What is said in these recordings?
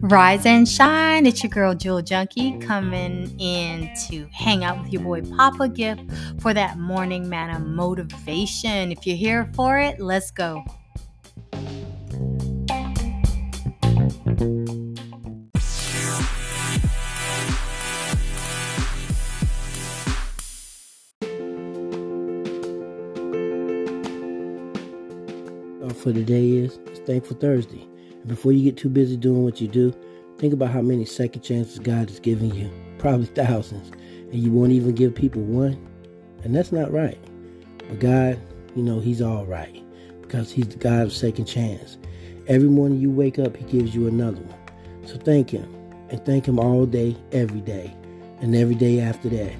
Rise and shine. It's your girl Jewel Junkie coming in to hang out with your boy Papa Gift for that morning manna motivation. If you're here for it, let's go. For the day is it's Thankful Thursday. And before you get too busy doing what you do, think about how many second chances God has given you. Probably thousands. And you won't even give people one. And that's not right. But God, you know, He's all right. Because He's the God of second chance. Every morning you wake up, He gives you another one. So thank Him. And thank Him all day, every day. And every day after that.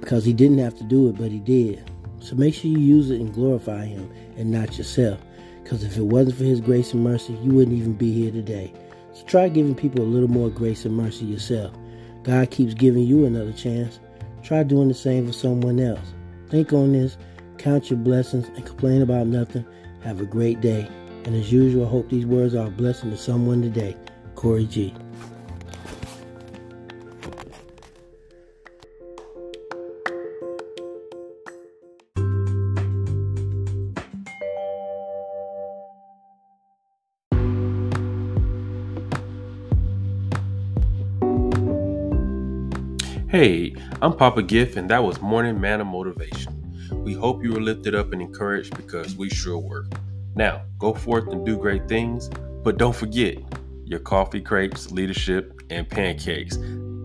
Because He didn't have to do it, but He did. So make sure you use it and glorify Him and not yourself. Because if it wasn't for His grace and mercy, you wouldn't even be here today. So try giving people a little more grace and mercy yourself. God keeps giving you another chance. Try doing the same for someone else. Think on this, count your blessings, and complain about nothing. Have a great day. And as usual, I hope these words are a blessing to someone today. Corey G. Hey, I'm Papa Gift, and that was Morning Manna Motivation. We hope you were lifted up and encouraged because we sure were. Now, go forth and do great things, but don't forget your coffee, crepes, leadership, and pancakes.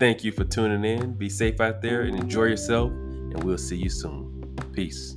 Thank you for tuning in. Be safe out there and enjoy yourself, and we'll see you soon. Peace.